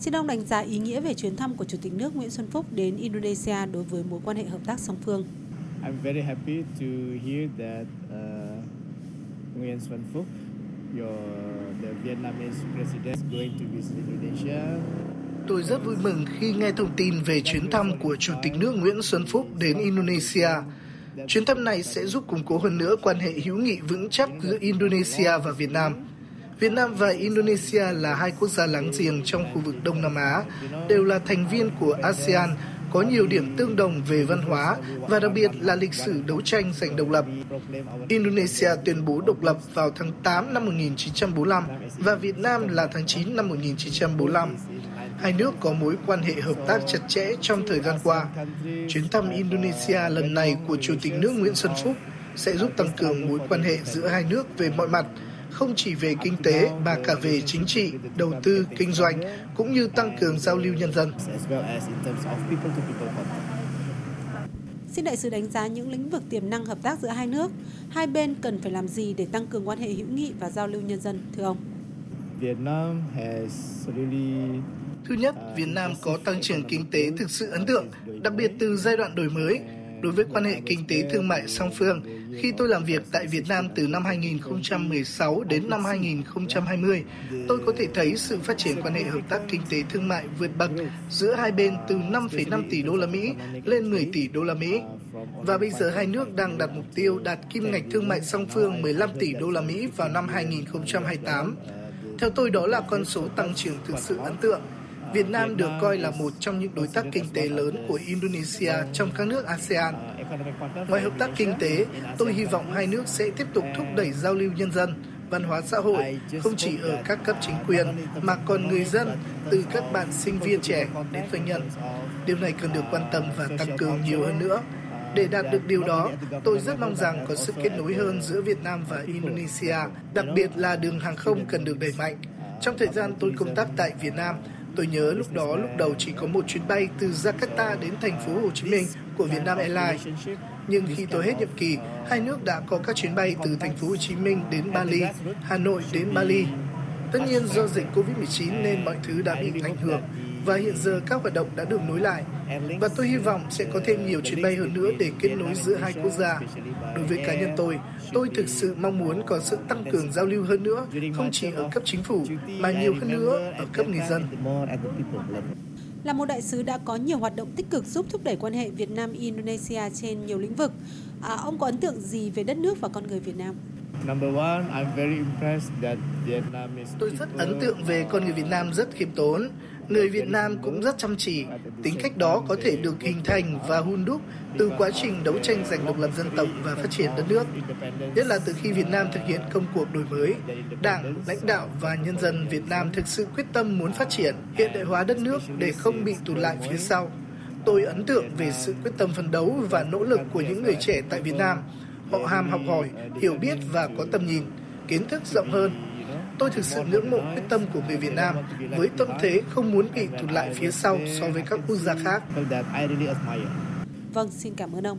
Xin ông đánh giá ý nghĩa về chuyến thăm của Chủ tịch nước Nguyễn Xuân Phúc đến Indonesia đối với mối quan hệ hợp tác song phương. I'm very happy to hear that uh, Nguyen Xuân Phúc, your the Vietnamese president, is going to visit Indonesia. Tôi rất vui mừng khi nghe thông tin về chuyến thăm của Chủ tịch nước Nguyễn Xuân Phúc đến Indonesia. Chuyến thăm này sẽ giúp củng cố hơn nữa quan hệ hữu nghị vững chắc giữa Indonesia và Việt Nam. Việt Nam và Indonesia là hai quốc gia láng giềng trong khu vực Đông Nam Á, đều là thành viên của ASEAN, có nhiều điểm tương đồng về văn hóa và đặc biệt là lịch sử đấu tranh giành độc lập. Indonesia tuyên bố độc lập vào tháng 8 năm 1945 và Việt Nam là tháng 9 năm 1945 hai nước có mối quan hệ hợp tác chặt chẽ trong thời gian qua. Chuyến thăm Indonesia lần này của Chủ tịch nước Nguyễn Xuân Phúc sẽ giúp tăng cường mối quan hệ giữa hai nước về mọi mặt, không chỉ về kinh tế mà cả về chính trị, đầu tư, kinh doanh, cũng như tăng cường giao lưu nhân dân. Xin đại sứ đánh giá những lĩnh vực tiềm năng hợp tác giữa hai nước. Hai bên cần phải làm gì để tăng cường quan hệ hữu nghị và giao lưu nhân dân, thưa ông? Vietnam has really Thứ nhất, Việt Nam có tăng trưởng kinh tế thực sự ấn tượng, đặc biệt từ giai đoạn đổi mới. Đối với quan hệ kinh tế thương mại song phương, khi tôi làm việc tại Việt Nam từ năm 2016 đến năm 2020, tôi có thể thấy sự phát triển quan hệ hợp tác kinh tế thương mại vượt bậc giữa hai bên từ 5,5 tỷ đô la Mỹ lên 10 tỷ đô la Mỹ. Và bây giờ hai nước đang đặt mục tiêu đạt kim ngạch thương mại song phương 15 tỷ đô la Mỹ vào năm 2028. Theo tôi đó là con số tăng trưởng thực sự ấn tượng Việt Nam được coi là một trong những đối tác kinh tế lớn của Indonesia trong các nước ASEAN. Ngoài hợp tác kinh tế, tôi hy vọng hai nước sẽ tiếp tục thúc đẩy giao lưu nhân dân, văn hóa xã hội không chỉ ở các cấp chính quyền mà còn người dân từ các bạn sinh viên trẻ đến doanh nhân. Điều này cần được quan tâm và tăng cường nhiều hơn nữa. Để đạt được điều đó, tôi rất mong rằng có sự kết nối hơn giữa Việt Nam và Indonesia, đặc biệt là đường hàng không cần được đẩy mạnh. Trong thời gian tôi công tác tại Việt Nam, Tôi nhớ lúc đó lúc đầu chỉ có một chuyến bay từ Jakarta đến thành phố Hồ Chí Minh của Vietnam Airlines. Nhưng khi tôi hết nhiệm kỳ, hai nước đã có các chuyến bay từ thành phố Hồ Chí Minh đến Bali, Hà Nội đến Bali. Tất nhiên do dịch Covid-19 nên mọi thứ đã bị ảnh hưởng và hiện giờ các hoạt động đã được nối lại. Và tôi hy vọng sẽ có thêm nhiều chuyến bay hơn nữa để kết nối giữa hai quốc gia. Đối với cá nhân tôi, tôi thực sự mong muốn có sự tăng cường giao lưu hơn nữa, không chỉ ở cấp chính phủ mà nhiều hơn nữa ở cấp người dân. Là một đại sứ đã có nhiều hoạt động tích cực giúp thúc đẩy quan hệ Việt Nam Indonesia trên nhiều lĩnh vực. À, ông có ấn tượng gì về đất nước và con người Việt Nam? Tôi rất ấn tượng về con người Việt Nam rất khiêm tốn. Người Việt Nam cũng rất chăm chỉ. Tính cách đó có thể được hình thành và hun đúc từ quá trình đấu tranh giành độc lập dân tộc và phát triển đất nước. Nhất là từ khi Việt Nam thực hiện công cuộc đổi mới, Đảng, lãnh đạo và nhân dân Việt Nam thực sự quyết tâm muốn phát triển, hiện đại hóa đất nước để không bị tụt lại phía sau. Tôi ấn tượng về sự quyết tâm phấn đấu và nỗ lực của những người trẻ tại Việt Nam. Họ ham học hỏi, hiểu biết và có tầm nhìn, kiến thức rộng hơn, Tôi thực sự ngưỡng mộ quyết tâm của người Việt Nam với tâm thế không muốn bị tụt lại phía sau so với các quốc gia khác. Vâng, xin cảm ơn ông.